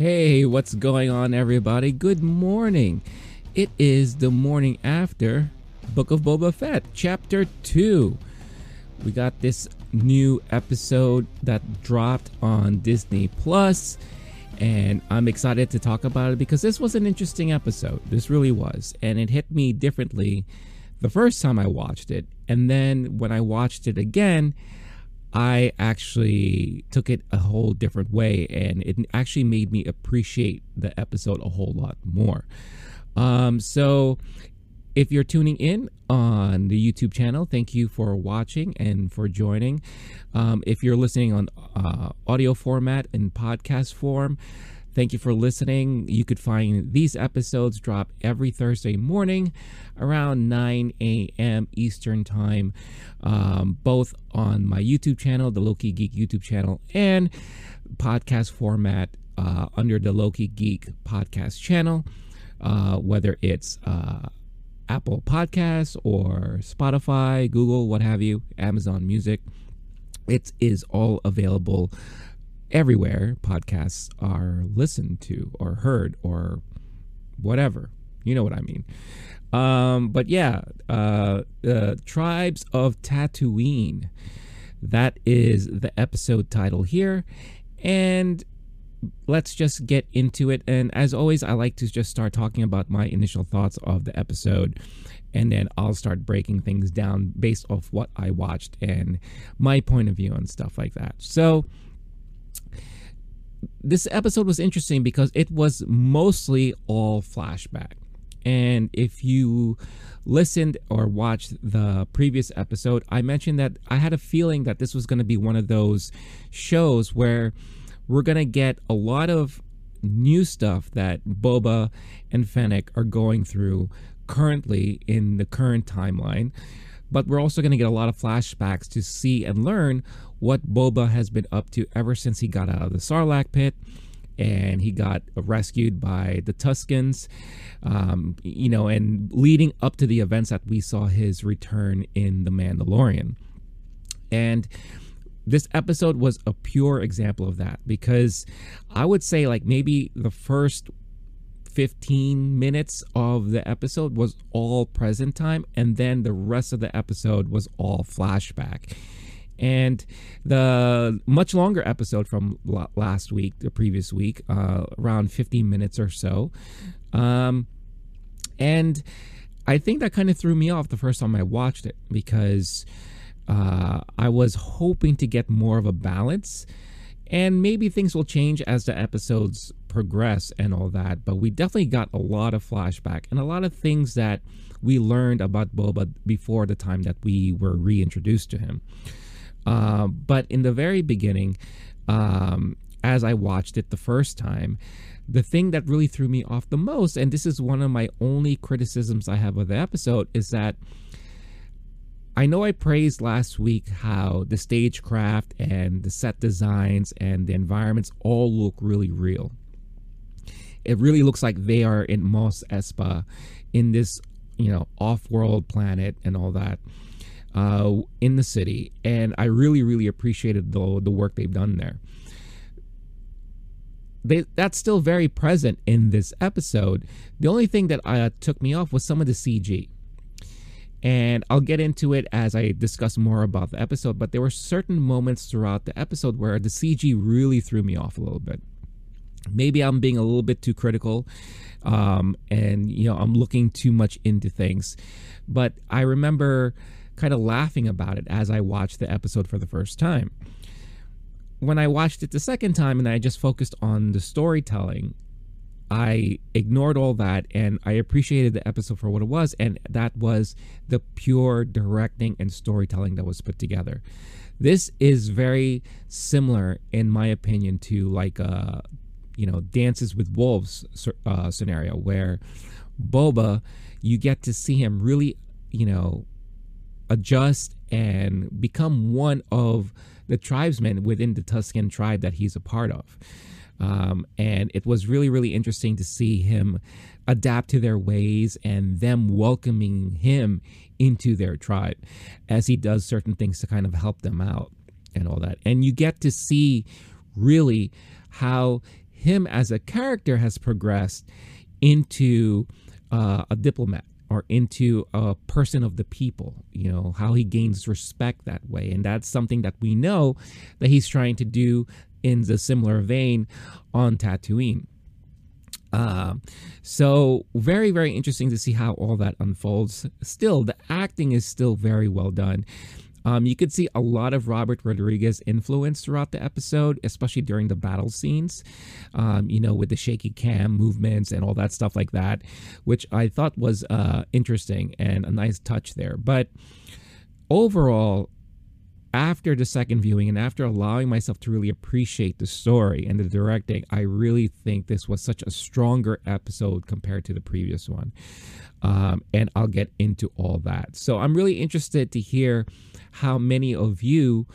Hey, what's going on, everybody? Good morning. It is the morning after Book of Boba Fett, Chapter 2. We got this new episode that dropped on Disney Plus, and I'm excited to talk about it because this was an interesting episode. This really was, and it hit me differently the first time I watched it, and then when I watched it again, I actually took it a whole different way, and it actually made me appreciate the episode a whole lot more. Um, so, if you're tuning in on the YouTube channel, thank you for watching and for joining. Um, if you're listening on uh, audio format and podcast form, Thank you for listening. You could find these episodes drop every Thursday morning around 9 a.m. Eastern Time, um, both on my YouTube channel, the Low Key Geek YouTube channel, and podcast format uh, under the Low Key Geek podcast channel, uh, whether it's uh, Apple Podcasts or Spotify, Google, what have you, Amazon Music. It is all available everywhere podcasts are listened to or heard or whatever. You know what I mean. Um, but yeah, uh, uh, Tribes of Tatooine. That is the episode title here. And let's just get into it. And as always, I like to just start talking about my initial thoughts of the episode. And then I'll start breaking things down based off what I watched and my point of view and stuff like that. So, this episode was interesting because it was mostly all flashback. And if you listened or watched the previous episode, I mentioned that I had a feeling that this was going to be one of those shows where we're going to get a lot of new stuff that Boba and Fennec are going through currently in the current timeline. But we're also going to get a lot of flashbacks to see and learn what Boba has been up to ever since he got out of the Sarlacc pit and he got rescued by the Tuskens, um, you know, and leading up to the events that we saw his return in The Mandalorian. And this episode was a pure example of that because I would say, like, maybe the first 15 minutes of the episode was all present time, and then the rest of the episode was all flashback and the much longer episode from last week, the previous week, uh, around 15 minutes or so. Um, and I think that kind of threw me off the first time I watched it because uh, I was hoping to get more of a balance. And maybe things will change as the episodes progress and all that. But we definitely got a lot of flashback and a lot of things that we learned about Boba before the time that we were reintroduced to him. Uh, but in the very beginning, um, as I watched it the first time, the thing that really threw me off the most, and this is one of my only criticisms I have of the episode, is that I know I praised last week how the stagecraft and the set designs and the environments all look really real. It really looks like they are in Mos Espa in this, you know, off-world planet and all that uh, in the city, and I really, really appreciated the the work they've done there. They, that's still very present in this episode. The only thing that uh, took me off was some of the CG. And I'll get into it as I discuss more about the episode, but there were certain moments throughout the episode where the CG really threw me off a little bit. Maybe I'm being a little bit too critical um, and, you know, I'm looking too much into things. But I remember kind of laughing about it as I watched the episode for the first time. When I watched it the second time and I just focused on the storytelling, I ignored all that and I appreciated the episode for what it was, and that was the pure directing and storytelling that was put together. This is very similar, in my opinion, to like a you know dances with wolves uh, scenario where Boba, you get to see him really, you know, adjust and become one of the tribesmen within the Tusken tribe that he's a part of. Um, and it was really, really interesting to see him adapt to their ways and them welcoming him into their tribe as he does certain things to kind of help them out and all that. And you get to see really how him as a character has progressed into uh, a diplomat or into a person of the people, you know, how he gains respect that way. And that's something that we know that he's trying to do in the similar vein on Tatooine. Uh, so very, very interesting to see how all that unfolds. Still, the acting is still very well done. Um, you could see a lot of Robert Rodriguez influence throughout the episode, especially during the battle scenes, um, you know, with the shaky cam movements and all that stuff like that, which I thought was uh, interesting and a nice touch there. But overall, after the second viewing and after allowing myself to really appreciate the story and the directing, I really think this was such a stronger episode compared to the previous one. Um, and I'll get into all that. So I'm really interested to hear how many of you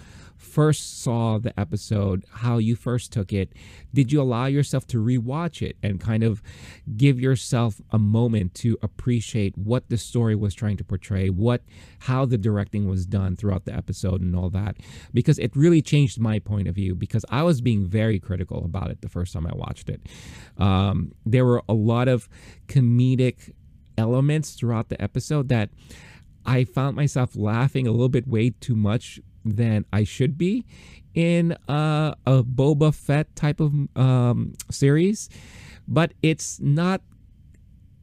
first saw the episode, how you first took it. Did you allow yourself to rewatch it and kind of give yourself a moment to appreciate what the story was trying to portray, what how the directing was done throughout the episode and all that? Because it really changed my point of view because I was being very critical about it the first time I watched it. Um, there were a lot of comedic elements throughout the episode that I found myself laughing a little bit way too much than I should be in uh, a Boba Fett type of um, series, but it's not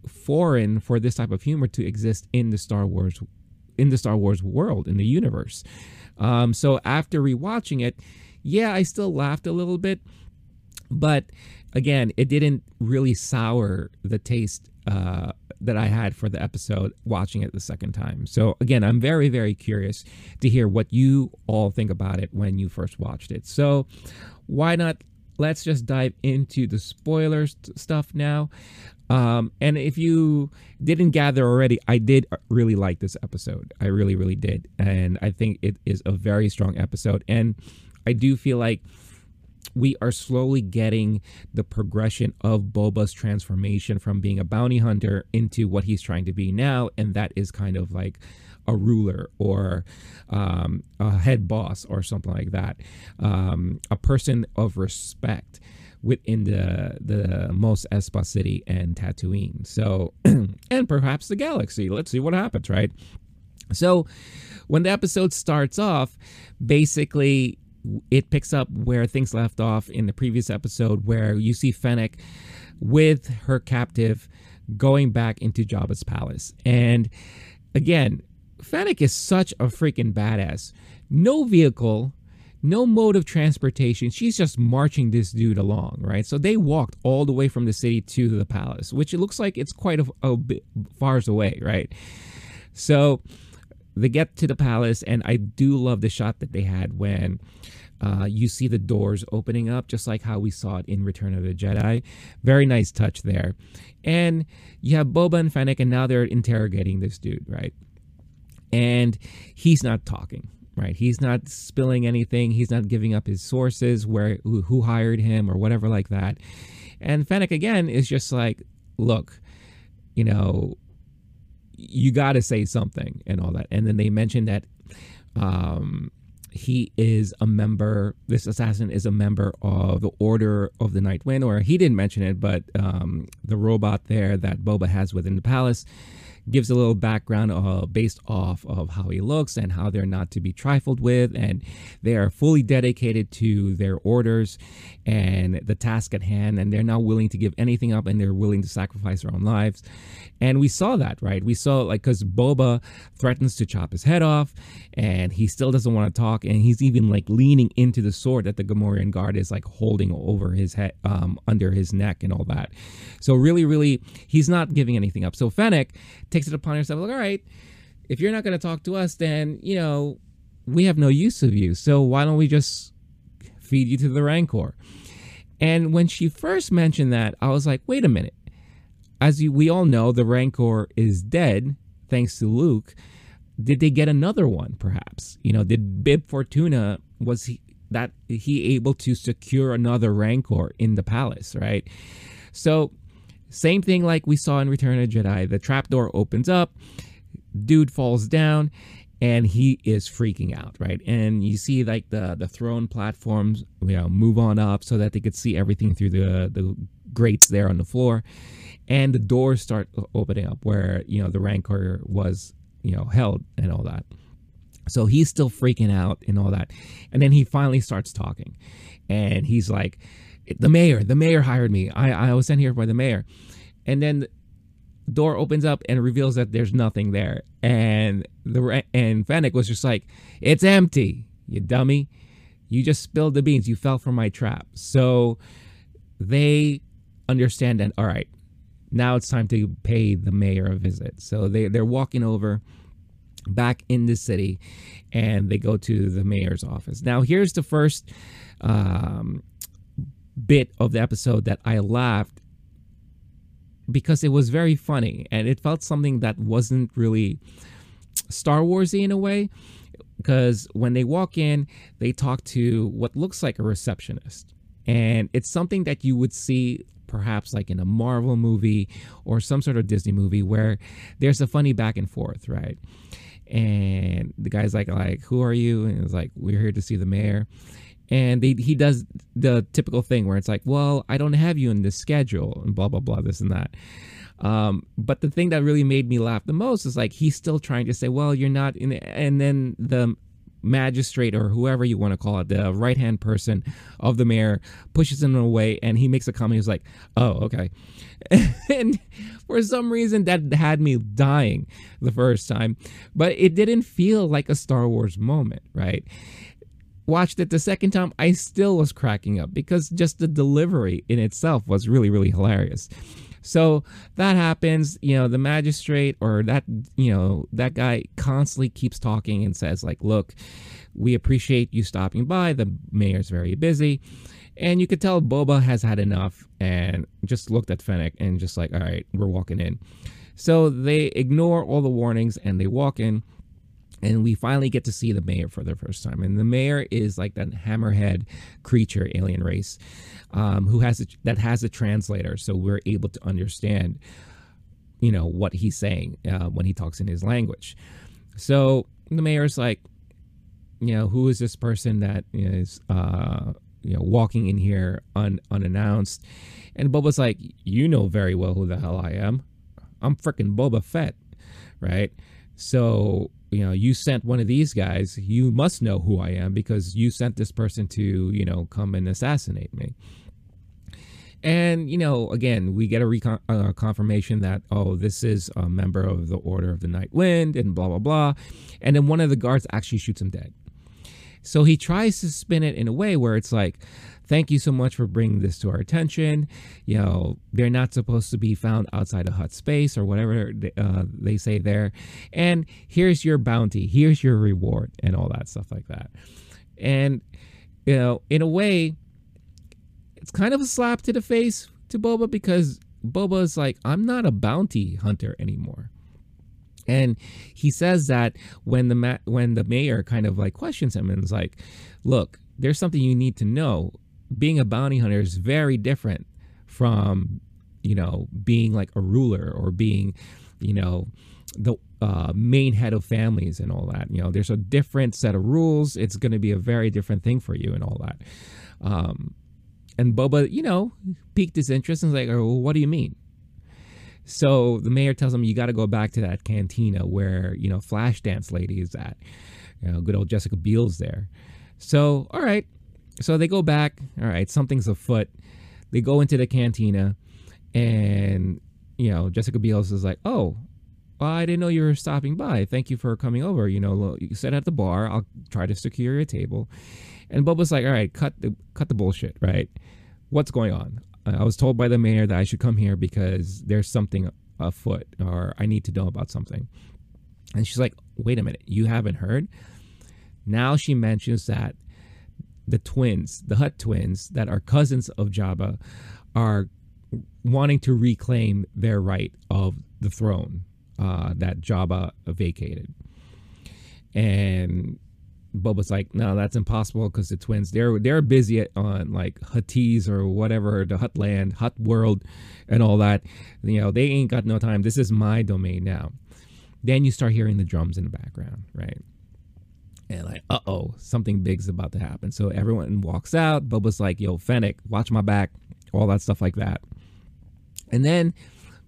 foreign for this type of humor to exist in the Star Wars in the Star Wars world in the universe. Um, so after rewatching it, yeah, I still laughed a little bit, but again, it didn't really sour the taste uh, that I had for the episode watching it the second time. So again, I'm very very curious to hear what you all think about it when you first watched it. So why not let's just dive into the spoilers stuff now. Um, and if you didn't gather already, I did really like this episode. I really, really did. And I think it is a very strong episode. And I do feel like we are slowly getting the progression of Boba's transformation from being a bounty hunter into what he's trying to be now, and that is kind of like a ruler or um, a head boss or something like that, um, a person of respect within the the Mos Espa city and Tatooine. So, and perhaps the galaxy. Let's see what happens, right? So, when the episode starts off, basically it picks up where things left off in the previous episode, where you see Fennec with her captive going back into Jabba's palace. And again, Fennec is such a freaking badass. No vehicle, no mode of transportation. She's just marching this dude along, right? So they walked all the way from the city to the palace, which it looks like it's quite a, a bit far away, right? So they get to the palace, and I do love the shot that they had when uh, you see the doors opening up, just like how we saw it in Return of the Jedi. Very nice touch there. And you have Boba and Fennec, and now they're interrogating this dude, right? And he's not talking, right? He's not spilling anything. He's not giving up his sources, where who, hired him or whatever like that. And Fennec again is just like, look, you know, you got to say something and all that. And then they mentioned that um, he is a member, this assassin is a member of the Order of the Night Wind, or he didn't mention it, but um, the robot there that Boba has within the palace gives a little background uh, based off of how he looks and how they're not to be trifled with, and they are fully dedicated to their orders and the task at hand, and they're not willing to give anything up, and they're willing to sacrifice their own lives. And we saw that, right? We saw like because Boba threatens to chop his head off, and he still doesn't want to talk, and he's even like leaning into the sword that the Gamorrean guard is like holding over his head, um, under his neck, and all that. So really, really, he's not giving anything up. So Fennec takes it upon herself, like, all right, if you're not going to talk to us, then, you know, we have no use of you. So why don't we just feed you to the Rancor? And when she first mentioned that, I was like, wait a minute. As we all know, the Rancor is dead thanks to Luke. Did they get another one, perhaps? You know, did Bib Fortuna, was he that he able to secure another Rancor in the palace, right? So, same thing like we saw in Return of Jedi. The trapdoor opens up, dude falls down, and he is freaking out, right? And you see like the the throne platforms, you know, move on up so that they could see everything through the the grates there on the floor, and the doors start opening up where you know the Rancor was you know held and all that. So he's still freaking out and all that, and then he finally starts talking, and he's like, "The mayor, the mayor hired me. I I was sent here by the mayor," and then door opens up and reveals that there's nothing there. And the and Fennec was just like, "It's empty, you dummy. You just spilled the beans. You fell for my trap." So they understand that. All right, now it's time to pay the mayor a visit. So they they're walking over back in the city, and they go to the mayor's office. Now here's the first. Um, bit of the episode that I laughed because it was very funny and it felt something that wasn't really Star Warsy in a way. Because when they walk in, they talk to what looks like a receptionist, and it's something that you would see perhaps like in a Marvel movie or some sort of Disney movie where there's a funny back and forth, right? And the guy's like, like, who are you? And it's like, we're here to see the mayor and they, he does the typical thing where it's like, well, I don't have you in this schedule, and blah blah blah, this and that. Um, but the thing that really made me laugh the most is like he's still trying to say, well, you're not in, and then the magistrate or whoever you want to call it, the right hand person of the mayor, pushes him away, and he makes a comment. He's like, "Oh, okay," and for some reason that had me dying the first time, but it didn't feel like a Star Wars moment, right? Watched it the second time, I still was cracking up because just the delivery in itself was really, really hilarious. So that happens, you know, the magistrate or that, you know, that guy constantly keeps talking and says, like, look, we appreciate you stopping by. The mayor's very busy. And you could tell Boba has had enough and just looked at Fennec and just like, all right, we're walking in. So they ignore all the warnings and they walk in and we finally get to see the mayor for the first time. And the mayor is like that hammerhead creature alien race um, who has a, that has a translator. So we're able to understand you know what he's saying uh, when he talks in his language. So the mayor's like you know who is this person that is uh, you know walking in here un- unannounced? And Boba's like you know very well who the hell I am. I'm freaking Boba Fett right so you know, you sent one of these guys, you must know who I am because you sent this person to, you know, come and assassinate me. And, you know, again, we get a recon- uh, confirmation that, oh, this is a member of the Order of the Night Wind and blah, blah, blah. And then one of the guards actually shoots him dead. So he tries to spin it in a way where it's like, thank you so much for bringing this to our attention. You know, they're not supposed to be found outside a Hutt space or whatever they, uh, they say there. And here's your bounty, here's your reward, and all that stuff like that. And, you know, in a way, it's kind of a slap to the face to Boba because Boba is like, I'm not a bounty hunter anymore. And he says that when the ma- when the mayor kind of like questions him and is like, "Look, there's something you need to know. Being a bounty hunter is very different from you know being like a ruler or being you know the uh, main head of families and all that. You know there's a different set of rules. It's going to be a very different thing for you and all that. Um, and boba you know piqued his interest and was like oh, what do you mean so the mayor tells him you got to go back to that cantina where you know flashdance lady is at you know good old jessica biel's there so all right so they go back. All right, something's afoot. They go into the cantina, and you know Jessica Biel's is like, "Oh, well, I didn't know you were stopping by. Thank you for coming over. You know, you sit at the bar. I'll try to secure your table." And Boba's like, "All right, cut the cut the bullshit. Right? What's going on? I was told by the mayor that I should come here because there's something afoot, or I need to know about something." And she's like, "Wait a minute, you haven't heard?" Now she mentions that the twins, the Hutt twins, that are cousins of Jabba, are wanting to reclaim their right of the throne uh, that Jabba vacated. And Boba's like, no, that's impossible because the twins they're they're busy on like Huttese or whatever the Hutt land, Hutt world, and all that. You know, they ain't got no time. This is my domain now. Then you start hearing the drums in the background, right? And like, uh oh, something big's about to happen. So everyone walks out. Boba's like, yo, Fennec, watch my back, all that stuff like that. And then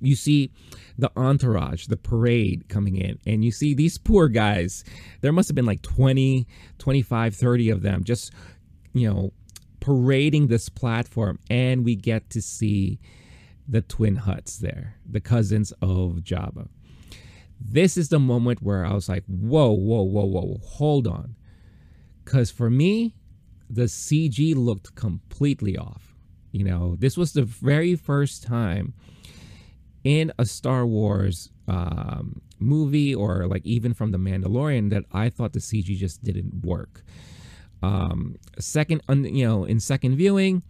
you see the entourage, the parade coming in, and you see these poor guys. There must have been like 20, 25, 30 of them just, you know, parading this platform. And we get to see the twin Hutts there, the cousins of Jabba. This is the moment where I was like, whoa, whoa, whoa, whoa, hold on. Because for me, the CG looked completely off. You know, this was the very first time in a Star Wars um, movie or like even from The Mandalorian that I thought the CG just didn't work. Um, second, you know, in second viewing,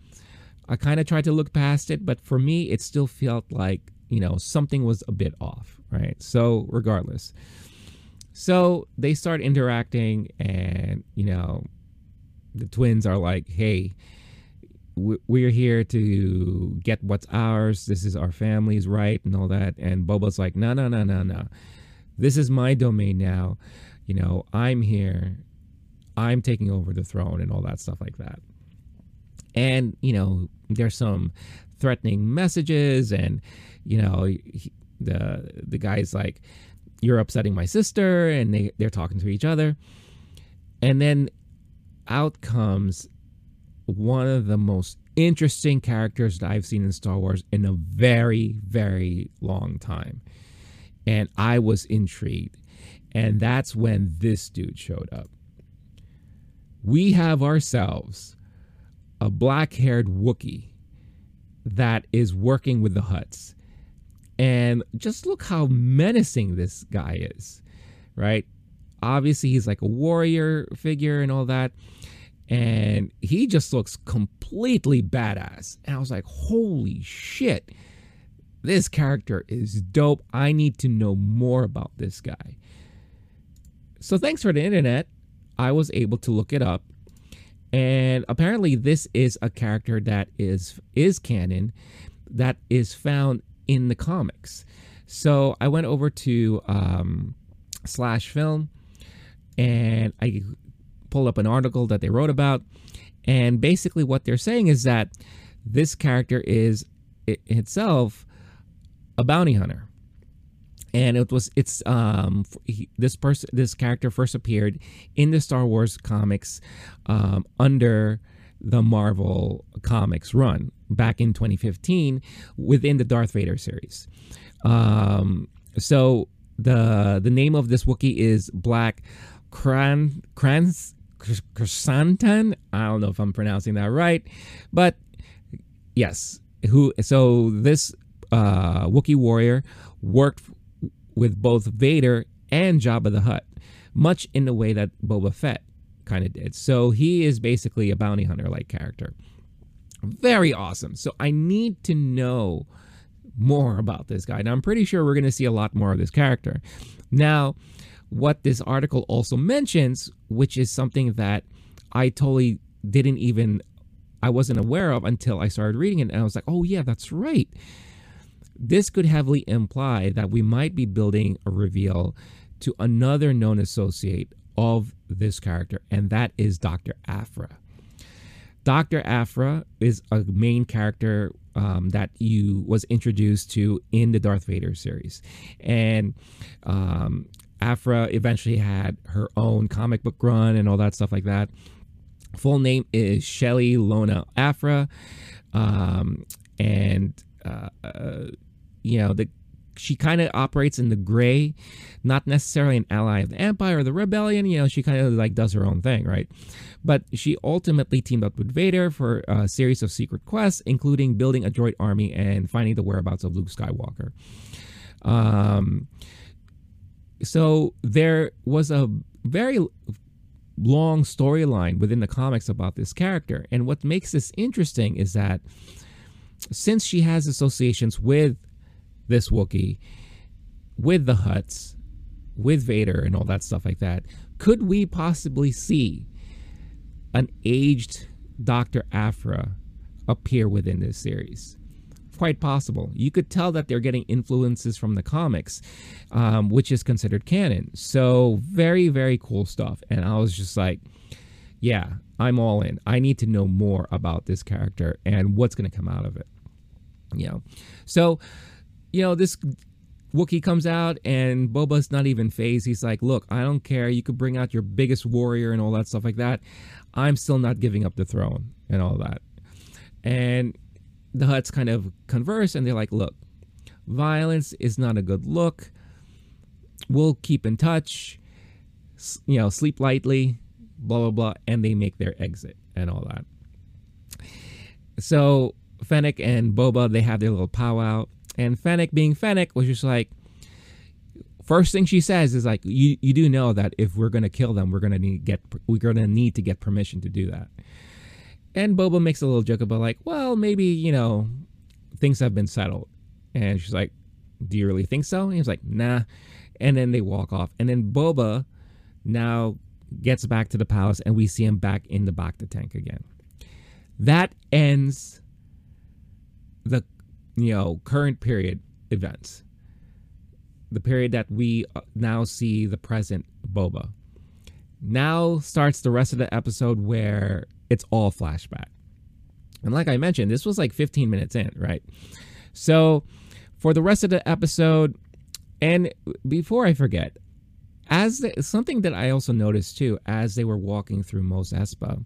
I kind of tried to look past it, but for me, it still felt like you know something was a bit off, right? So regardless, so they start interacting, and you know, the twins are like, "Hey, we're here to get what's ours. This is our family's right and all that. And Boba's like, no, no, no, no, no. This is my domain now. You know, I'm here. I'm taking over the throne and all that stuff like that. And, you know, there's some threatening messages and, you know, he, the the guy's like, you're upsetting my sister. And they, they're talking to each other. And then out comes one of the most interesting characters that I've seen in Star Wars in a very, very long time. And I was intrigued. And that's when this dude showed up. We have ourselves a black haired Wookiee that is working with the Hutts. And just look how menacing this guy is, right? Obviously, he's like a warrior figure and all that and he just looks completely badass. And I was like, holy shit, this character is dope. I need to know more about this guy. So, thanks for the internet, I was able to look it up. And apparently, this is a character that is is canon that is found in the comics. So I went over to um, Slash Film and I pull up an article that they wrote about. And basically, what they're saying is that this character is it itself a bounty hunter. And it was it's um he, this person this character first appeared in the Star Wars comics um, under the Marvel Comics run back in 2015 within the Darth Vader series. Um, so the the name of this Wookiee is Black Kran Krans Krrsantan. I don't know if I'm pronouncing that right, but yes. Who? So this uh, Wookiee warrior worked with both Vader and Jabba the Hutt, much in the way that Boba Fett kind of did. So he is basically a bounty hunter like character. Very awesome. So I need to know more about this guy. Now I'm pretty sure we're going to see a lot more of this character. Now, what this article also mentions, which is something that I totally didn't even I wasn't aware of until I started reading it and I was like, "Oh yeah, that's right." This could heavily imply that we might be building a reveal to another known associate of this character, and that is Dr. Aphra. Dr. Aphra is a main character um, that you was introduced to in the Darth Vader series, and um, Aphra eventually had her own comic book run and all that stuff like that. Full name is Chelli Lona Aphra. Um, and, uh, uh, you know, the she kind of operates in the gray, not necessarily an ally of the Empire or the Rebellion. You know, she kind of like does her own thing, right? But she ultimately teamed up with Vader for a series of secret quests, including building a droid army and finding the whereabouts of Luke Skywalker. Um, so there was a very long storyline within the comics about this character. And what makes this interesting is that since she has associations with this Wookiee, with the Hutts, with Vader, and all that stuff like that, could we possibly see an aged Dr. Aphra appear within this series? Quite possible. You could tell that they're getting influences from the comics, um, which is considered canon. So, very, very cool stuff. And I was just like, yeah, I'm all in. I need to know more about this character and what's going to come out of it. You know, so, you know, this Wookie comes out and Boba's not even phased. He's like, look, I don't care. You could bring out your biggest warrior and all that stuff like that. I'm still not giving up the throne and all that. And the Hutts kind of converse and they're like, look, violence is not a good look. We'll keep in touch, you know, sleep lightly, blah, blah, blah. And they make their exit and all that. So Fennec and Boba, they have their little powwow. And Fennec, being Fennec, was just like, first thing she says is like, you, you do know that if we're gonna kill them, we're gonna need get we're gonna need to get permission to do that. And Boba makes a little joke about like, well, maybe you know, things have been settled. And she's like, do you really think so? And he's like, nah. And then they walk off. And then Boba now gets back to the palace, and we see him back in the bacta tank again. That ends the you know current period events the period that we uh, now see the present boba now starts the rest of the episode where it's all flashback. And like i mentioned this was like 15 minutes in right? So for the rest of the episode and before i forget as the, something that i also noticed too as they were walking through mos espa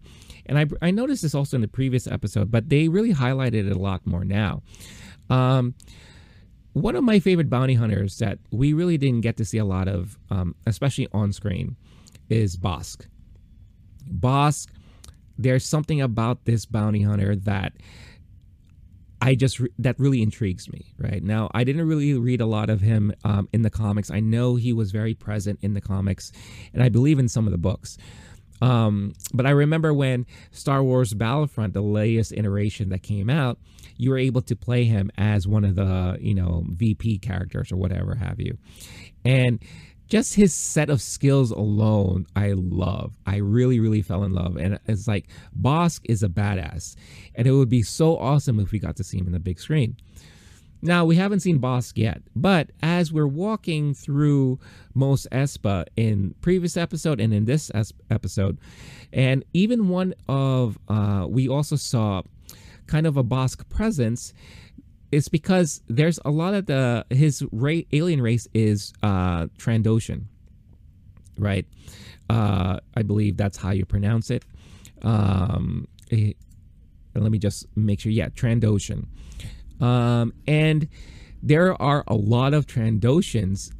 and I, I noticed this also in the previous episode but they really highlighted it a lot more now. Um, one of my favorite bounty hunters that we really didn't get to see a lot of, um, especially on screen, is Bosk. Bossk, there's something about this bounty hunter that I just that really intrigues me. Right now, I didn't really read a lot of him um, in the comics. I know he was very present in the comics, and I believe in some of the books. Um, but I remember when Star Wars Battlefront, the latest iteration that came out, you were able to play him as one of the, you know, VP characters or whatever have you. And just his set of skills alone, I love. I really, really fell in love. And it's like Bossk is a badass. And it would be so awesome if we got to see him in the big screen. Now, we haven't seen Bossk yet, but as we're walking through Mos Espa in previous episode and in this episode, and even one of, uh, we also saw kind of a Bossk presence, is because there's a lot of the, his ra- alien race is uh, Trandoshan, right? Uh, I believe that's how you pronounce it. Um, it, eh, let me just make sure. Yeah, Trandoshan. Um, and there are a lot of Trandoshans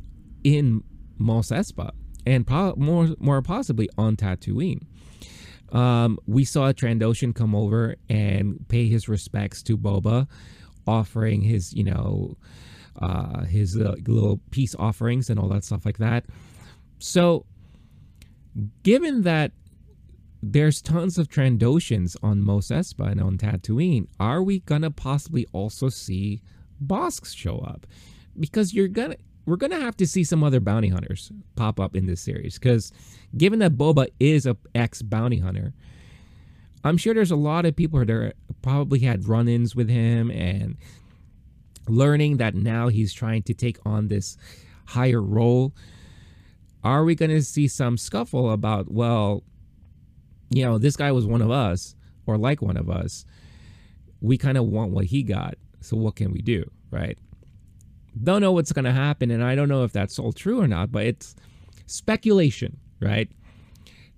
in Mos Espa and po- more, more possibly on Tatooine. Um, we saw a Trandoshan come over and pay his respects to Boba, offering his, you know, uh, his uh, little peace offerings and all that stuff like that. So, given that there's tons of Trandoshans on Mos Espa and on Tatooine. Are we gonna possibly also see Bossk show up? Because you're gonna we're gonna have to see some other bounty hunters pop up in this series. Because given that Boba is a ex bounty hunter, I'm sure there's a lot of people that probably had run-ins with him and learning that now he's trying to take on this higher role. Are we going to see some scuffle about, well, you know, this guy was one of us or like one of us. We kind of want what he got. So what can we do? Right. Don't know what's going to happen. And I don't know if that's all true or not, but it's speculation. Right.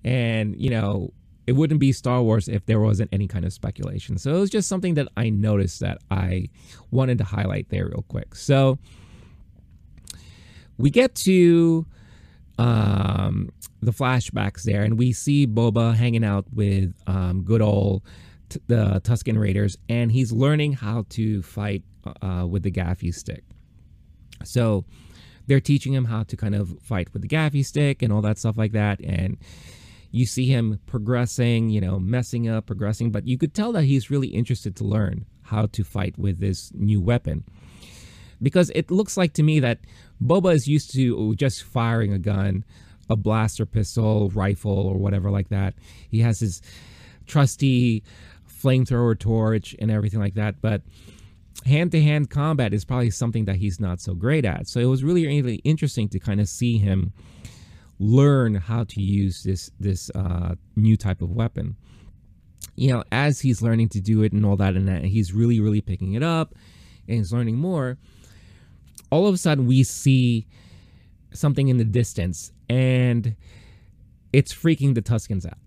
And, you know, it wouldn't be Star Wars if there wasn't any kind of speculation. So it was just something that I noticed that I wanted to highlight there real quick. So we get to um, the flashbacks there, and we see Boba hanging out with um, good old t- the Tusken Raiders, and he's learning how to fight uh, with the gaffi stick. So they're teaching him how to kind of fight with the gaffi stick and all that stuff like that, and you see him progressing, you know, messing up, progressing, but you could tell that he's really interested to learn how to fight with this new weapon. Because it looks like to me that Boba is used to just firing a gun, a blaster pistol, rifle, or whatever like that. He has his trusty flamethrower torch and everything like that. But hand to hand combat is probably something that he's not so great at. So it was really, really interesting to kind of see him learn how to use this this uh, new type of weapon. You know, as he's learning to do it and all that, and that, he's really, really picking it up, and he's learning more. All of a sudden, we see something in the distance, and it's freaking the Tuskens out.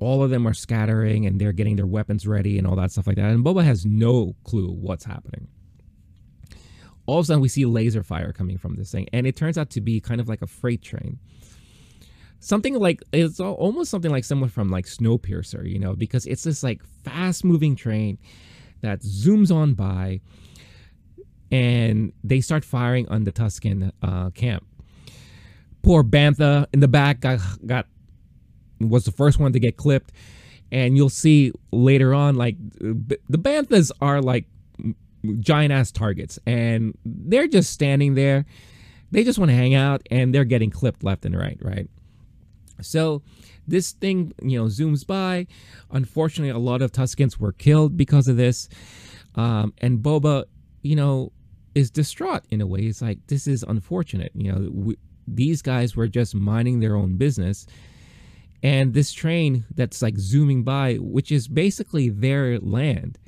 All of them are scattering, and they're getting their weapons ready, and all that stuff like that. And Boba has no clue what's happening all of a sudden we see laser fire coming from this thing and it turns out to be kind of like a freight train something like it's almost something like someone from like Snowpiercer, you know, because it's this like fast moving train that zooms on by and they start firing on the Tusken uh, camp. Poor Bantha in the back got, got was the first one to get clipped, and you'll see later on like the Banthas are like giant ass targets, and they're just standing there. They just want to hang out, and they're getting clipped left and right, right. So this thing, you know, zooms by. Unfortunately, a lot of Tuskens were killed because of this. Um, and Boba, you know, is distraught in a way. It's like, this is unfortunate. You know, we, these guys were just minding their own business. And this train that's like zooming by, which is basically their land,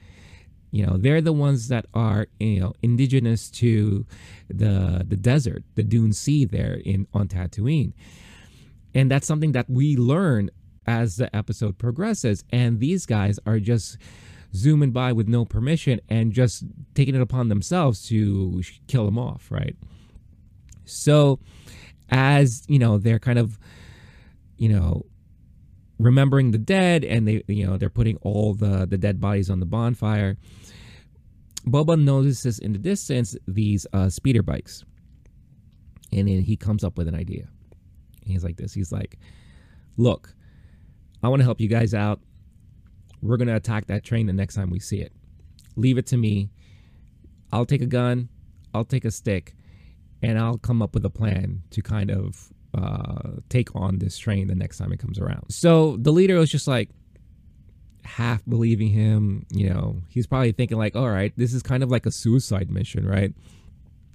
you know, they're the ones that are, you know, indigenous to the the desert, the Dune Sea there in on Tatooine. And that's something that we learn as the episode progresses. And these guys are just zooming by with no permission and just taking it upon themselves to kill them off, right? So, as you know, they're kind of, you know, remembering the dead and they, you know, they're putting all the, the dead bodies on the bonfire. Boba notices in the distance these uh, speeder bikes. And then he comes up with an idea. He's like this. He's like, look, I want to help you guys out. We're going to attack that train the next time we see it. Leave it to me. I'll take a gun, I'll take a stick, and I'll come up with a plan to kind of uh, take on this train the next time it comes around. So the leader was just like, half believing him. You know, he's probably thinking, like, all right, this is kind of like a suicide mission, right?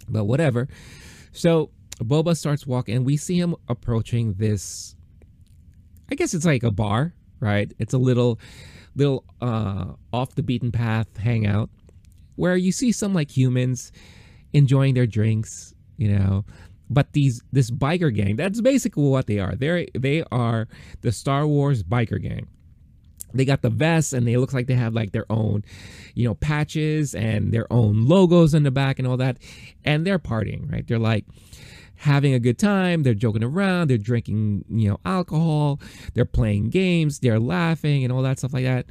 But whatever. So Boba starts walking, and we see him approaching this. I guess it's like a bar, right? It's a little, little uh, off the beaten path hangout where you see some like humans enjoying their drinks, you know. But these this biker gang, that's basically what they are. They they are the Star Wars biker gang. They got the vests and they look like they have like their own, you know, patches and their own logos in the back and all that. And they're partying, right? They're like, having a good time. They're joking around. They're drinking, you know, alcohol. They're playing games. They're laughing and all that stuff like that.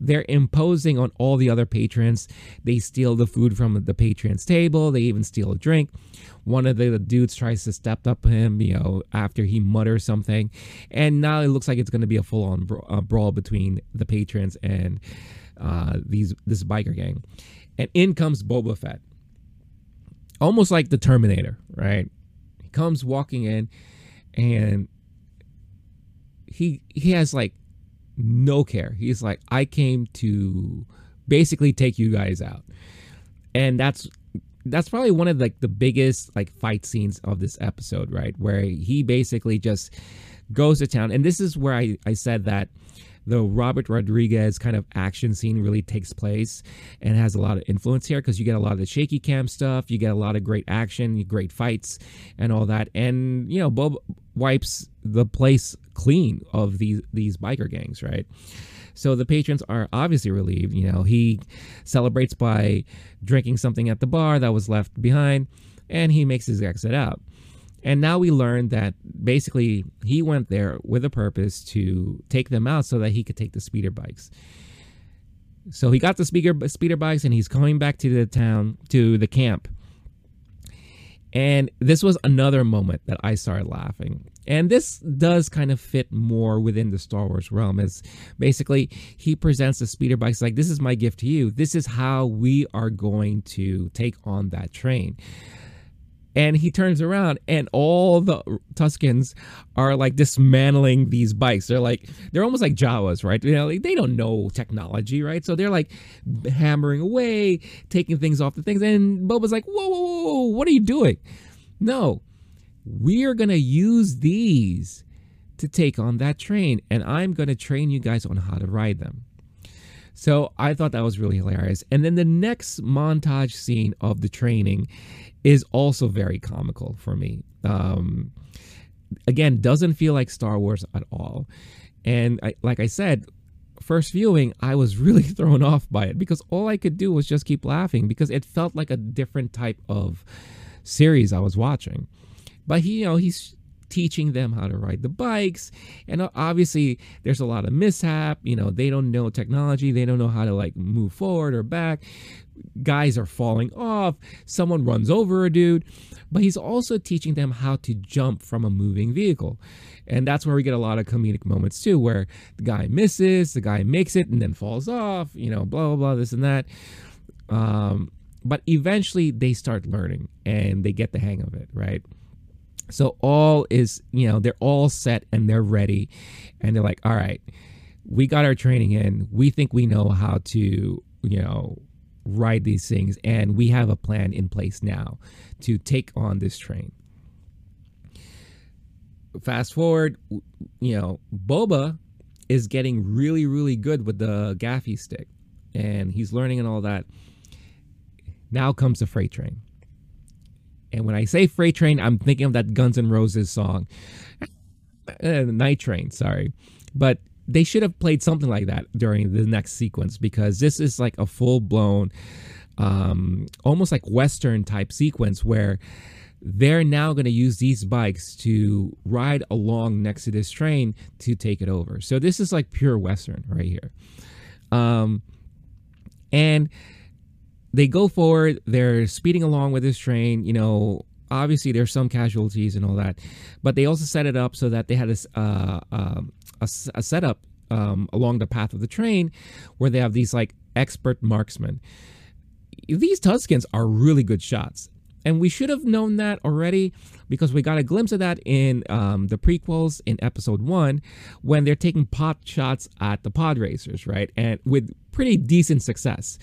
They're imposing on all the other patrons. They steal the food from the patron's table. They even steal a drink. One of the dudes tries to step up him, you know, after he mutters something. And now it looks like it's going to be a full on uh, brawl between the patrons and uh, these this biker gang. And in comes Boba Fett. Almost like the Terminator, right? Comes walking in and he he has like no care. He's like, I came to basically take you guys out. And that's that's probably one of like the biggest like fight scenes of this episode, right? Where he basically just goes to town. And this is where I, I said that the Robert Rodriguez kind of action scene really takes place and has a lot of influence here because you get a lot of the shaky cam stuff, you get a lot of great action, great fights, and all that. And you know, Bob wipes the place clean of these these biker gangs, right? So the patrons are obviously relieved. You know, he celebrates by drinking something at the bar that was left behind, and he makes his exit out. And now we learned that basically he went there with a purpose to take them out so that he could take the speeder bikes. So he got the speaker speeder bikes and he's coming back to the town to the camp. And this was another moment that I started laughing. And this does kind of fit more within the Star Wars realm Is basically he presents the speeder bikes like this is my gift to you. This is how we are going to take on that train. And he turns around and all the Tuskens are like dismantling these bikes. They're like, they're almost like Jawas, right? You know, like, they don't know technology, right? So they're like hammering away, taking things off the things. And Boba's like, whoa, whoa, whoa, whoa what are you doing? No, we are to use these to take on that train. And I'm to train you guys on how to ride them. So I thought that was really hilarious. And then the next montage scene of the training is also very comical for me. Um, again, doesn't feel like Star Wars at all. And I, like I said, first viewing, I was really thrown off by it because all I could do was just keep laughing because it felt like a different type of series I was watching. But he, you know, he's teaching them how to ride the bikes and obviously there's a lot of mishap you know they don't know technology they don't know how to like move forward or back guys are falling off someone runs over a dude but he's also teaching them how to jump from a moving vehicle and that's where we get a lot of comedic moments too where the guy misses the guy makes it and then falls off you know blah blah blah this and that um, but eventually they start learning and they get the hang of it right so all is, you know, they're all set and they're ready. And they're like, all right, we got our training in. We think we know how to, you know, ride these things. And we have a plan in place now to take on this train. Fast forward, you know, Boba is getting really, really good with the gaffi stick. And he's learning and all that. Now comes the freight train. And when I say freight train, I'm thinking of that Guns N' Roses song, uh, Night Train. Sorry, but they should have played something like that during the next sequence because this is like a full blown, um, almost like Western type sequence where they're now going to use these bikes to ride along next to this train to take it over. So this is like pure Western right here. Um, and they go forward. They're speeding along with this train. You know, obviously there's some casualties and all that, but they also set it up so that they had this uh, um, a, a setup um, along the path of the train where they have these like expert marksmen. These Tuskens are really good shots. And we should have known that already because we got a glimpse of that in um, the prequels in episode one when they're taking pot shots at the pod racers, right? And with pretty decent success.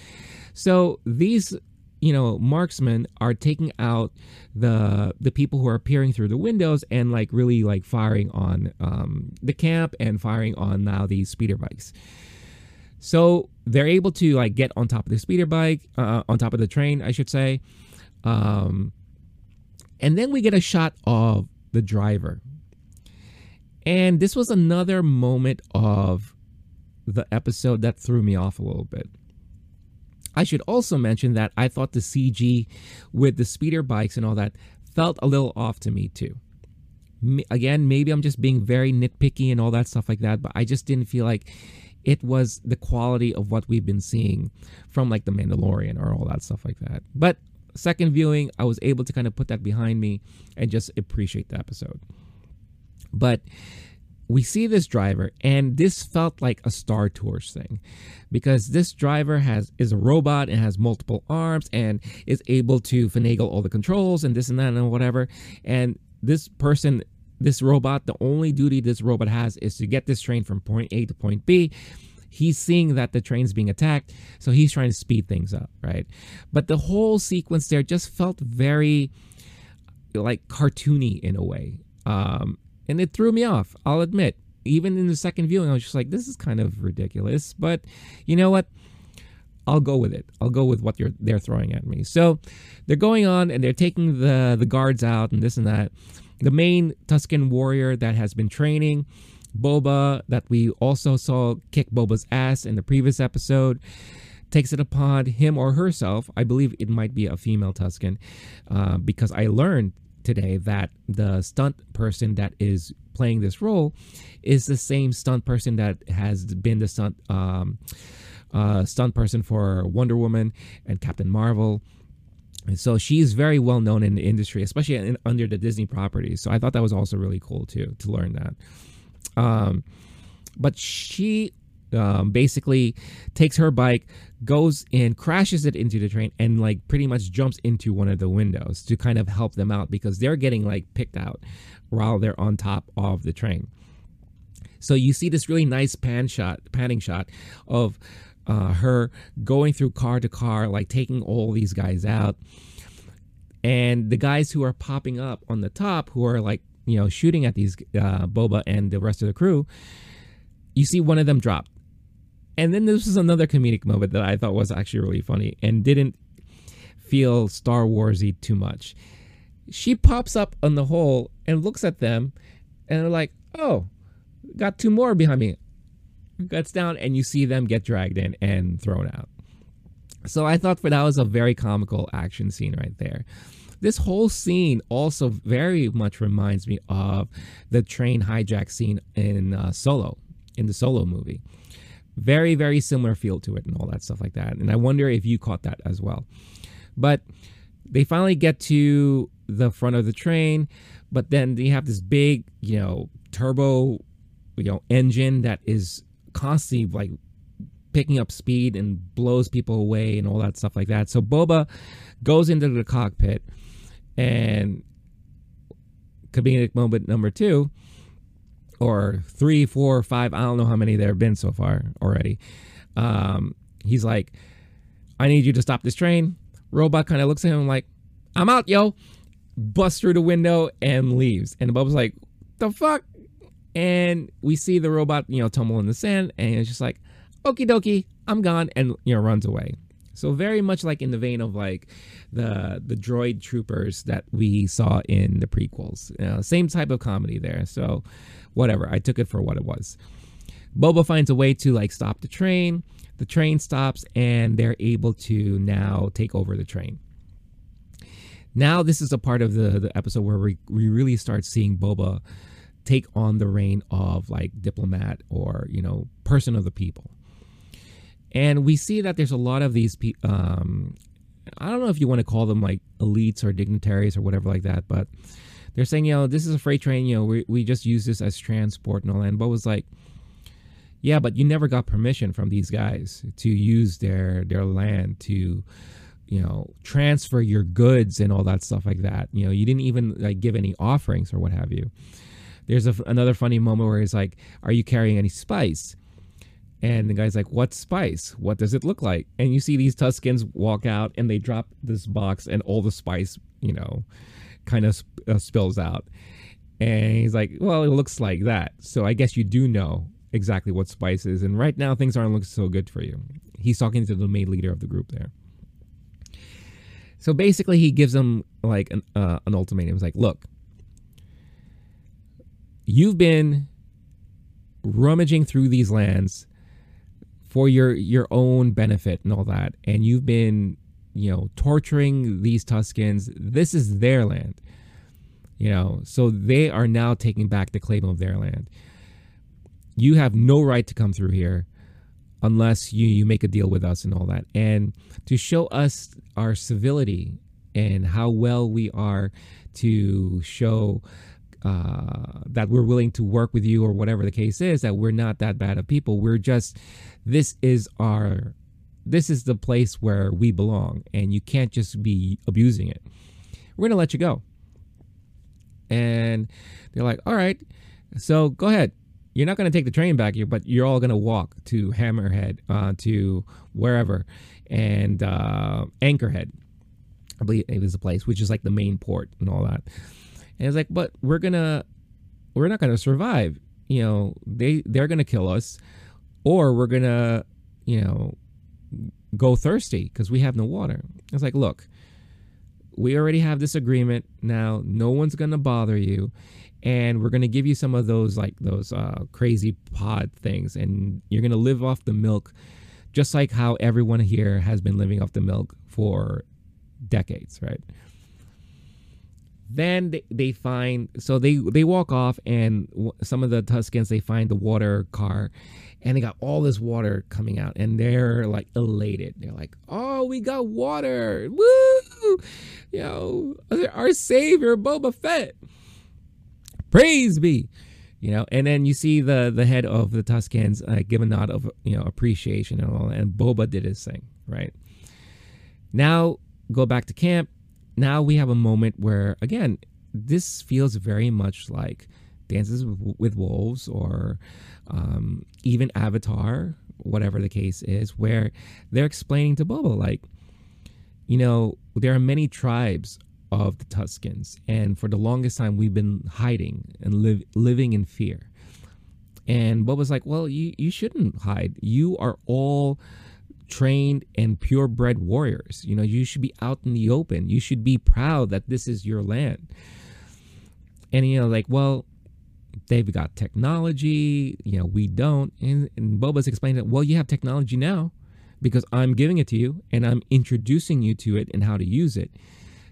So these you know marksmen are taking out the the people who are peering through the windows and like really like firing on um, the camp and firing on now these speeder bikes. So they're able to like get on top of the speeder bike uh, on top of the train i should say. Um, and then we get a shot of the driver. And this was another moment of the episode that threw me off a little bit I should also mention that I thought the CG with the speeder bikes and all that felt a little off to me too. Again, maybe I'm just being very nitpicky and all that stuff like that, but I just didn't feel like it was the quality of what we've been seeing from like The Mandalorian or all that stuff like that. But second viewing, I was able to kind of put that behind me and just appreciate the episode. But we see this driver and this felt like a star tours thing because this driver has is a robot and has multiple arms and is able to finagle all the controls and this and that and whatever. And this person this robot the only duty this robot has is to get this train from point a to point b. He's seeing that the train's being attacked so he's trying to speed things up right? But the whole sequence there just felt very like cartoony in a way. Um, and it threw me off. I'll admit. Even in the second viewing, I was just like, this is kind of ridiculous. But you know what? I'll go with it. I'll go with what they're throwing at me. So they're going on and they're taking the the guards out and this and that. The main Tusken warrior that has been training, Boba, that we also saw kick Boba's ass in the previous episode, takes it upon him or herself. I believe it might be a female Tusken, uh, because I learned today that the stunt person that is playing this role is the same stunt person that has been the stunt um, uh, stunt person for Wonder Woman and Captain Marvel. And so she's very well known in the industry, especially in, under the Disney properties. So I thought that was also really cool too to learn that. Um, but she um, basically takes her bike, goes and crashes it into the train, and like pretty much jumps into one of the windows to kind of help them out because they're getting like picked out while they're on top of the train. So you see this really nice pan shot, panning shot of uh, her going through car to car, like taking all these guys out. And the guys who are popping up on the top, who are like, you know, shooting at these uh, Boba and the rest of the crew, you see one of them drop. And then this was another comedic moment that I thought was actually really funny and didn't feel Star Warsy too much. She pops up on the hole and looks at them and they're like, oh, got two more behind me. Gets down and you see them get dragged in and thrown out. So I thought for that was a very comical action scene right there. This whole scene also very much reminds me of the train hijack scene in uh, Solo, in the Solo movie. Very, very similar feel to it and all that stuff like that. And I wonder if you caught that as well. But they finally get to the front of the train, but then they have this big, you know, turbo, you know, engine that is constantly like picking up speed and blows people away and all that stuff like that. So Boba goes into the cockpit and comedic moment number two or three, four, five, I don't know how many there have been so far already. Um, he's like, I need you to stop this train. Robot kind of looks at him like, I'm out, yo. Busts through the window and leaves. And Boba's like, the fuck? And we see the robot, you know, tumble in the sand and it's just like, okie dokie, I'm gone, and you know runs away. So very much like in the vein of like the the droid troopers that we saw in the prequels. You know, same type of comedy there. So whatever, I took it for what it was. Boba finds a way to like stop the train. The train stops and they're able to now take over the train. Now this is a part of the, the episode where we, we really start seeing Boba take on the reign of like diplomat or you know person of the people and we see that there's a lot of these. Um, I don't know if you want to call them like elites or dignitaries or whatever like that, but they're saying, you know, this is a freight train. You know, we, we just use this as transport and all that. And Bo was like, yeah, but you never got permission from these guys to use their their land to, you know, transfer your goods and all that stuff like that. You know, you didn't even like give any offerings or what have you. There's a, another funny moment where he's like, "Are you carrying any spice?" And the guy's like, What spice? What does it look like? And you see these Tuskens walk out and they drop this box, and all the spice, you know, kind of sp- uh, spills out. And he's like, Well, it looks like that. So I guess you do know exactly what spice is. And right now, things aren't looking so good for you. He's talking to the main leader of the group there. So basically, he gives them like an, uh, an ultimatum. He's like, Look, you've been rummaging through these lands for your your own benefit and all that. And you've been you know torturing these Tuskens this is their land you know. So they are now taking back the claim of their land. You have no right to come through here unless you you make a deal with us and all that. And to show us our civility and how well we are to show uh, that we're willing to work with you or whatever the case is that we're not that bad of people. We're just this is our this is the place where we belong and you can't just be abusing it. We're gonna let you go. And they're like all right so go ahead. You're not going to take the train back here but you're all going to walk to hammerhead uh, to wherever and uh, anchorhead. I believe it was the place which is like the main port and all that and it's like but we're gonna we're not gonna survive you know they they're gonna kill us or we're gonna, you know, go thirsty because we have no water. It's like, look, we already have this agreement now. No one's gonna bother you, and we're gonna give you some of those like those uh, crazy pod things, and you're gonna live off the milk, just like how everyone here has been living off the milk for decades, right? Then they, they find so they they walk off and some of the tuskens they find the water car and they got all this water coming out and they're like elated they're like oh we got water woo you, know, our savior, Boba Fett. Praise be. You know, and then you see the the head of the Tuskens uh, give a nod of you know appreciation and all, and Boba did his thing, right? Now go back to camp. Now we have a moment where again, this feels very much like Dances with Wolves or um, even Avatar, whatever the case is, where they're explaining to Boba, like, you know, there are many tribes of the Tuskens, and for the longest time, we've been hiding and live, living in fear. And Boba's like, well, you, you shouldn't hide. You are all trained and purebred warriors. You know, you should be out in the open. You should be proud that this is your land. And, you know, like, well, they've got technology, you know, we don't. And, and Boba's explaining that, well, you have technology now because I'm giving it to you and I'm introducing you to it and how to use it.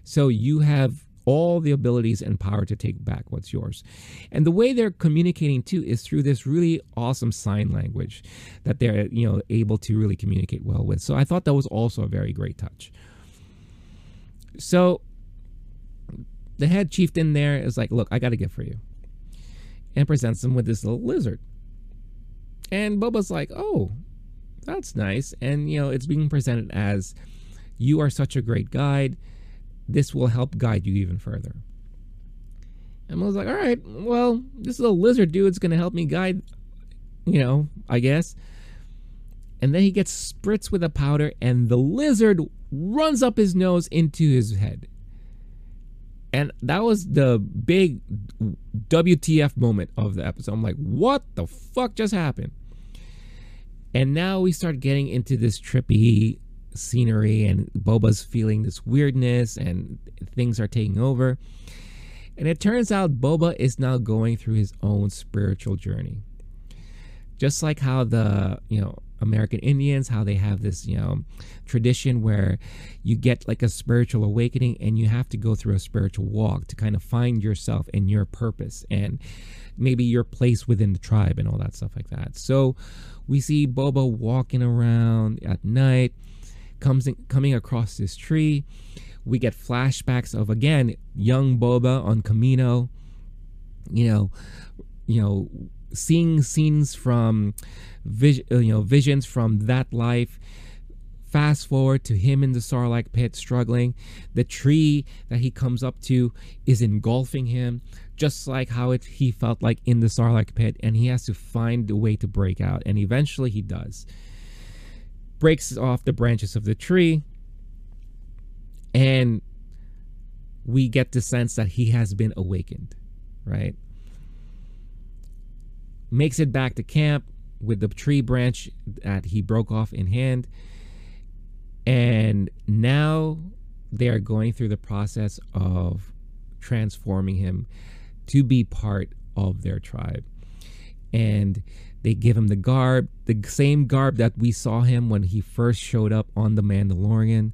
So you have all the abilities and power to take back what's yours. And the way they're communicating too is through this really awesome sign language that they're, you know, able to really communicate well with. So I thought that was also a very great touch. So the head chieftain there is like, look, I got a gift for you and presents him with this little lizard. And Boba's like, oh, that's nice. And, you know, it's being presented as you are such a great guide. This will help guide you even further. And Boba's like, all right, well, this little lizard dude's going to help me guide, you know, I guess. And then he gets spritzed with a powder, and the lizard runs up his nose into his head. And that was the big WTF moment of the episode. I'm like, what the fuck just happened? And now we start getting into this trippy scenery, and Boba's feeling this weirdness, and things are taking over. And it turns out Boba is now going through his own spiritual journey. Just like how the, you know, American Indians, how they have this, you know, tradition where you get like a spiritual awakening and you have to go through a spiritual walk to kind of find yourself and your purpose and maybe your place within the tribe and all that stuff like that. So we see Boba walking around at night, comes in, coming across this tree. We get flashbacks of again young Boba on Kamino. you know, you know, seeing scenes from vis- uh, you know visions from that life fast forward to him in the sarlacc pit struggling the tree that he comes up to is engulfing him just like how it, he felt like in the sarlacc pit and he has to find a way to break out and eventually he does breaks off the branches of the tree and we get the sense that he has been awakened right makes it back to camp with the tree branch that he broke off in hand. And now they are going through the process of transforming him to be part of their tribe. And they give him the garb, the same garb that we saw him when he first showed up on The Mandalorian.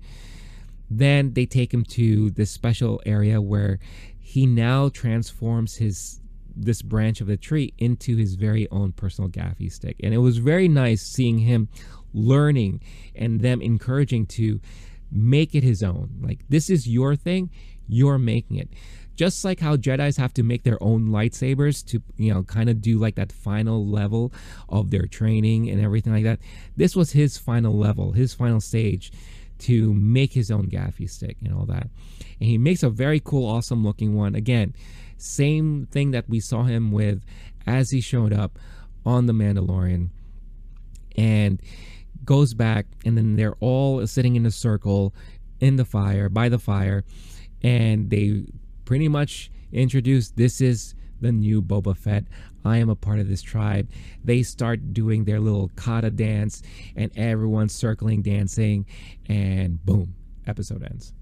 Then they take him to this special area where he now transforms his this branch of the tree into his very own personal gaffi stick. And it was very nice seeing him learning and them encouraging to make it his own. Like, this is your thing, you're making it. Just like how Jedi's have to make their own lightsabers to, you know, kind of do like that final level of their training and everything like that. This was his final level, his final stage to make his own gaffi stick and all that. And he makes a very cool, awesome looking one. Again, same thing that we saw him with as he showed up on The Mandalorian. And goes back, and then they're all sitting in a circle in the fire, by the fire. And they pretty much introduced this is the new Boba Fett. I am a part of this tribe. They start doing their little kata dance, and everyone's circling, dancing, and boom, episode ends.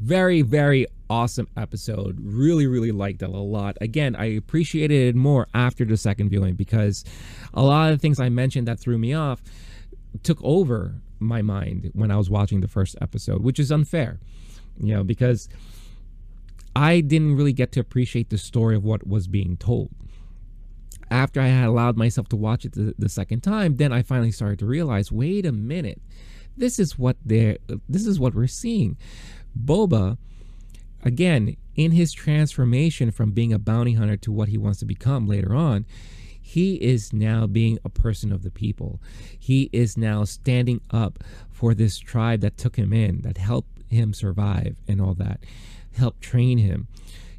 Very, very awesome episode. Really, really liked it a lot. Again, I appreciated it more after the second viewing because a lot of the things I mentioned that threw me off took over my mind when I was watching the first episode, which is unfair, you know, because I didn't really get to appreciate the story of what was being told. After I had allowed myself to watch it the, the second time, then I finally started to realize wait a minute this is what they're this is what we're seeing. Boba, again, in his transformation from being a bounty hunter to what he wants to become later on, he is now being a person of the people. He is now standing up for this tribe that took him in, that helped him survive and all that, helped train him,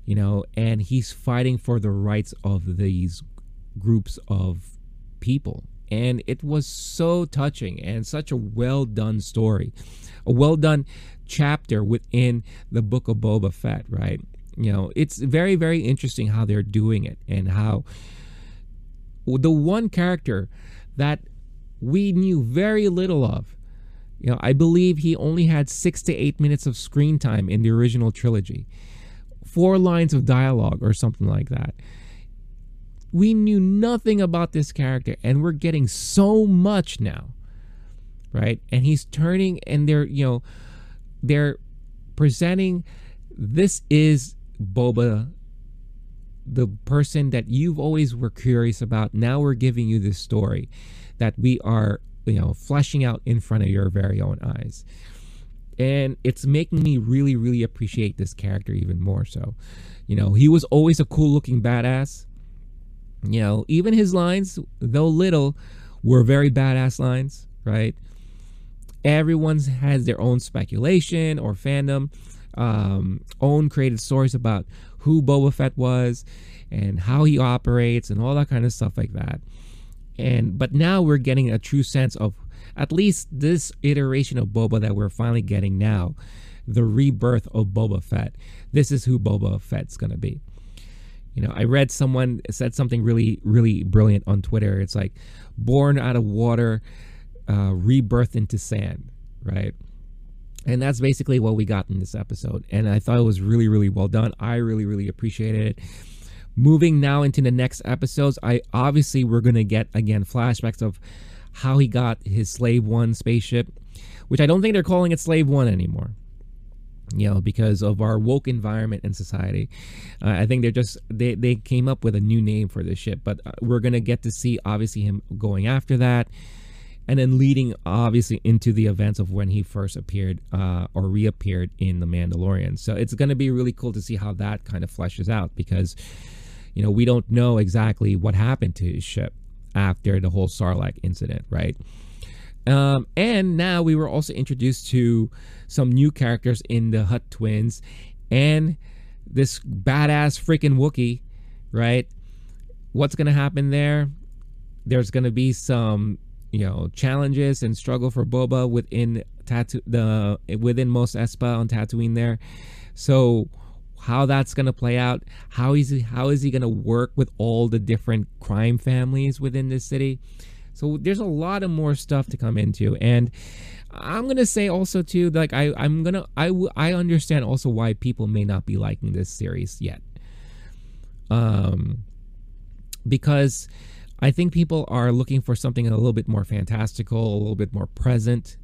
you know, and he's fighting for the rights of these groups of people. And it was so touching and such a well done story, a well done chapter within the book of Boba Fett, right? You know, it's very, very interesting how they're doing it and how the one character that we knew very little of. You know, I believe he only had six to eight minutes of screen time in the original trilogy, four lines of dialogue or something like that. We knew nothing about this character, and we're getting so much now, right? And he's turning, and they're, you know, they're presenting this is Boba the person that you've always were curious about. Now we're giving you this story that we are, you know, fleshing out in front of your very own eyes. And it's making me really, really appreciate this character even more so. You know, he was always a cool looking badass. You know, even his lines, though little, were very badass lines, right? Everyone's has their own speculation or fandom, um, own created stories about who Boba Fett was and how he operates and all that kind of stuff like that. And but now we're getting a true sense of at least this iteration of Boba that we're finally getting now, the rebirth of Boba Fett. This is who Boba Fett's gonna be. You know, I read someone said something really, really brilliant on Twitter. It's like born out of water, uh, rebirth into sand, right? And that's basically what we got in this episode. And I thought it was really, really well done. I really, really appreciated it. Moving now into the next episodes, I obviously we're gonna get again flashbacks of how he got his Slave One spaceship, which I don't think they're calling it Slave One anymore. You know, because of our woke environment and society, uh, I think they're just they they came up with a new name for this ship. But uh, we're gonna get to see obviously him going after that and then leading obviously into the events of when he first appeared uh, or reappeared in the Mandalorian. So it's going to be really cool to see how that kind of fleshes out because you know we don't know exactly what happened to his ship after the whole Sarlacc incident, right? Um, and now we were also introduced to some new characters in the Hutt twins and this badass freaking Wookiee, right? What's going to happen there? There's going to be some you know challenges and struggle for Boba within tattoo the within Mos Espa on Tatooine there. So how that's going to play out, how is he, how is he going to work with all the different crime families within this city? So there's a lot of more stuff to come into and I'm gonna say also too, like I, I'm gonna I, I understand also why people may not be liking this series yet. Um, because I think people are looking for something a little bit more fantastical, a little bit more present.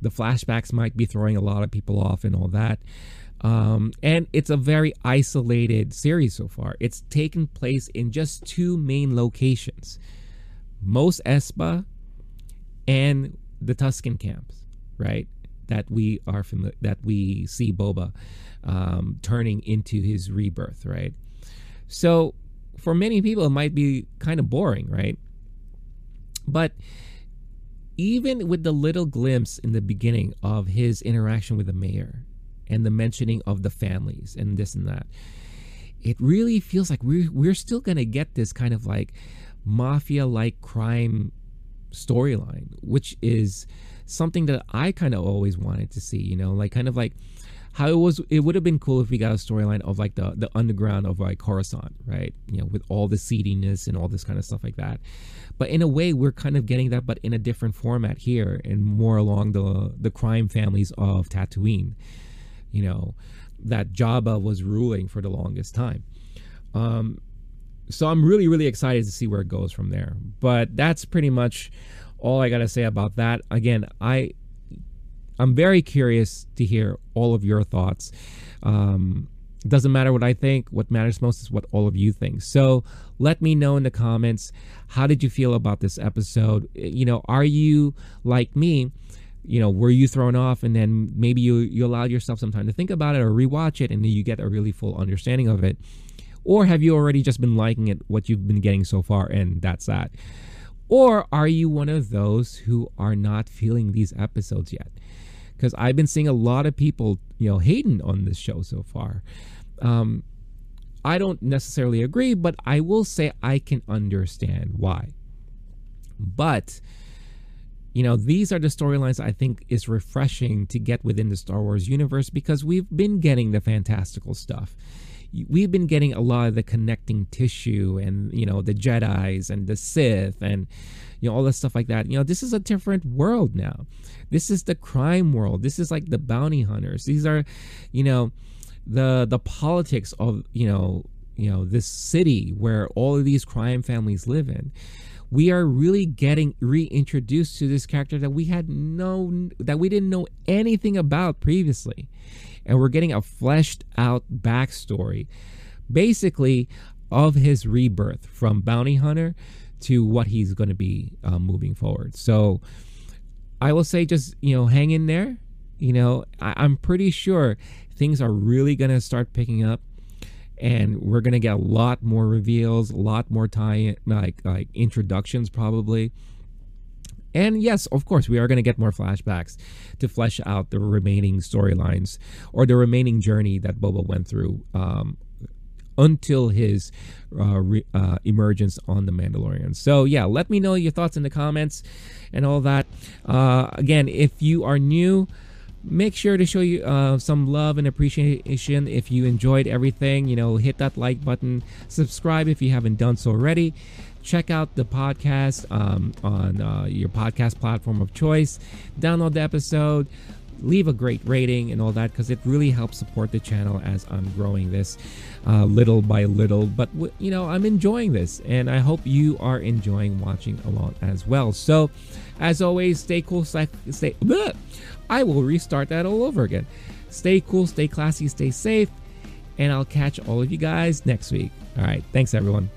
The flashbacks might be throwing a lot of people off and all that. Um, and it's a very isolated series so far. It's taken place in just two main locations Mos Espa and the Tusken camps, right? That we are familiar, that we see Boba um, turning into his rebirth, right? So for many people it might be kind of boring, right? But even with the little glimpse in the beginning of his interaction with the mayor and the mentioning of the families and this and that, it really feels like we're we're still gonna get this kind of like mafia like crime storyline, which is something that I kind of always wanted to see, you know, like kind of like how it was it would have been cool if we got a storyline of like the the underground of like Coruscant, right? You know, with all the seediness and all this kind of stuff like that. But in a way, we're kind of getting that, but in a different format here, and more along the the crime families of Tatooine. You know, that Jabba was ruling for the longest time. Um, so I'm really really excited to see where it goes from there. But that's pretty much all I gotta say about that. Again, I I'm very curious to hear all of your thoughts. Um, it doesn't matter what I think. What matters most is what all of you think. So let me know in the comments. How did you feel about this episode? You know, are you like me? You know, were you thrown off and then maybe you, you allowed yourself some time to think about it or rewatch it and then you get a really full understanding of it? Or have you already just been liking it, what you've been getting so far, and that's that? Or are you one of those who are not feeling these episodes yet? Because I've been seeing a lot of people, you know, hating on this show so far. Um, I don't necessarily agree, but I will say I can understand why. But you know, these are the storylines I think is refreshing to get within the Star Wars universe because we've been getting the fantastical stuff. We've been getting a lot of the connecting tissue and, you know, the Jedi's and the Sith and, you know, all the stuff like that. You know, this is a different world now. This is the crime world. This is like the bounty hunters. These are, you know, the the politics of, you know, you know, this city where all of these crime families live in we are really getting reintroduced to this character that we had known that we didn't know anything about previously. And we're getting a fleshed out backstory basically of his rebirth from bounty hunter to what he's going to be uh, moving forward. So i will say just you know hang in there. You know I- i'm pretty sure things are really going to start picking up and we're gonna get a lot more reveals, a lot more tie like like introductions probably. And yes, of course, we are going to get more flashbacks to flesh out the remaining storylines or the remaining journey that Boba went through um, until his uh, re, uh, emergence on The Mandalorian. So, yeah, let me know your thoughts in the comments and all that. Uh, again, if you are new, make sure to show you uh, some love and appreciation if you enjoyed everything. You know hit that like button subscribe if you haven't done so already. Check out the podcast um, on uh, your podcast platform of choice. Download the episode. Leave a great rating and all that because it really helps support the channel as i'm growing this uh, little by little. But you know i'm enjoying this and i hope you are enjoying watching along as well. So as always stay cool stay, stay bleh, I will restart that all over again. Stay cool, stay classy, stay safe, and I'll catch all of you guys next week. All right, thanks everyone.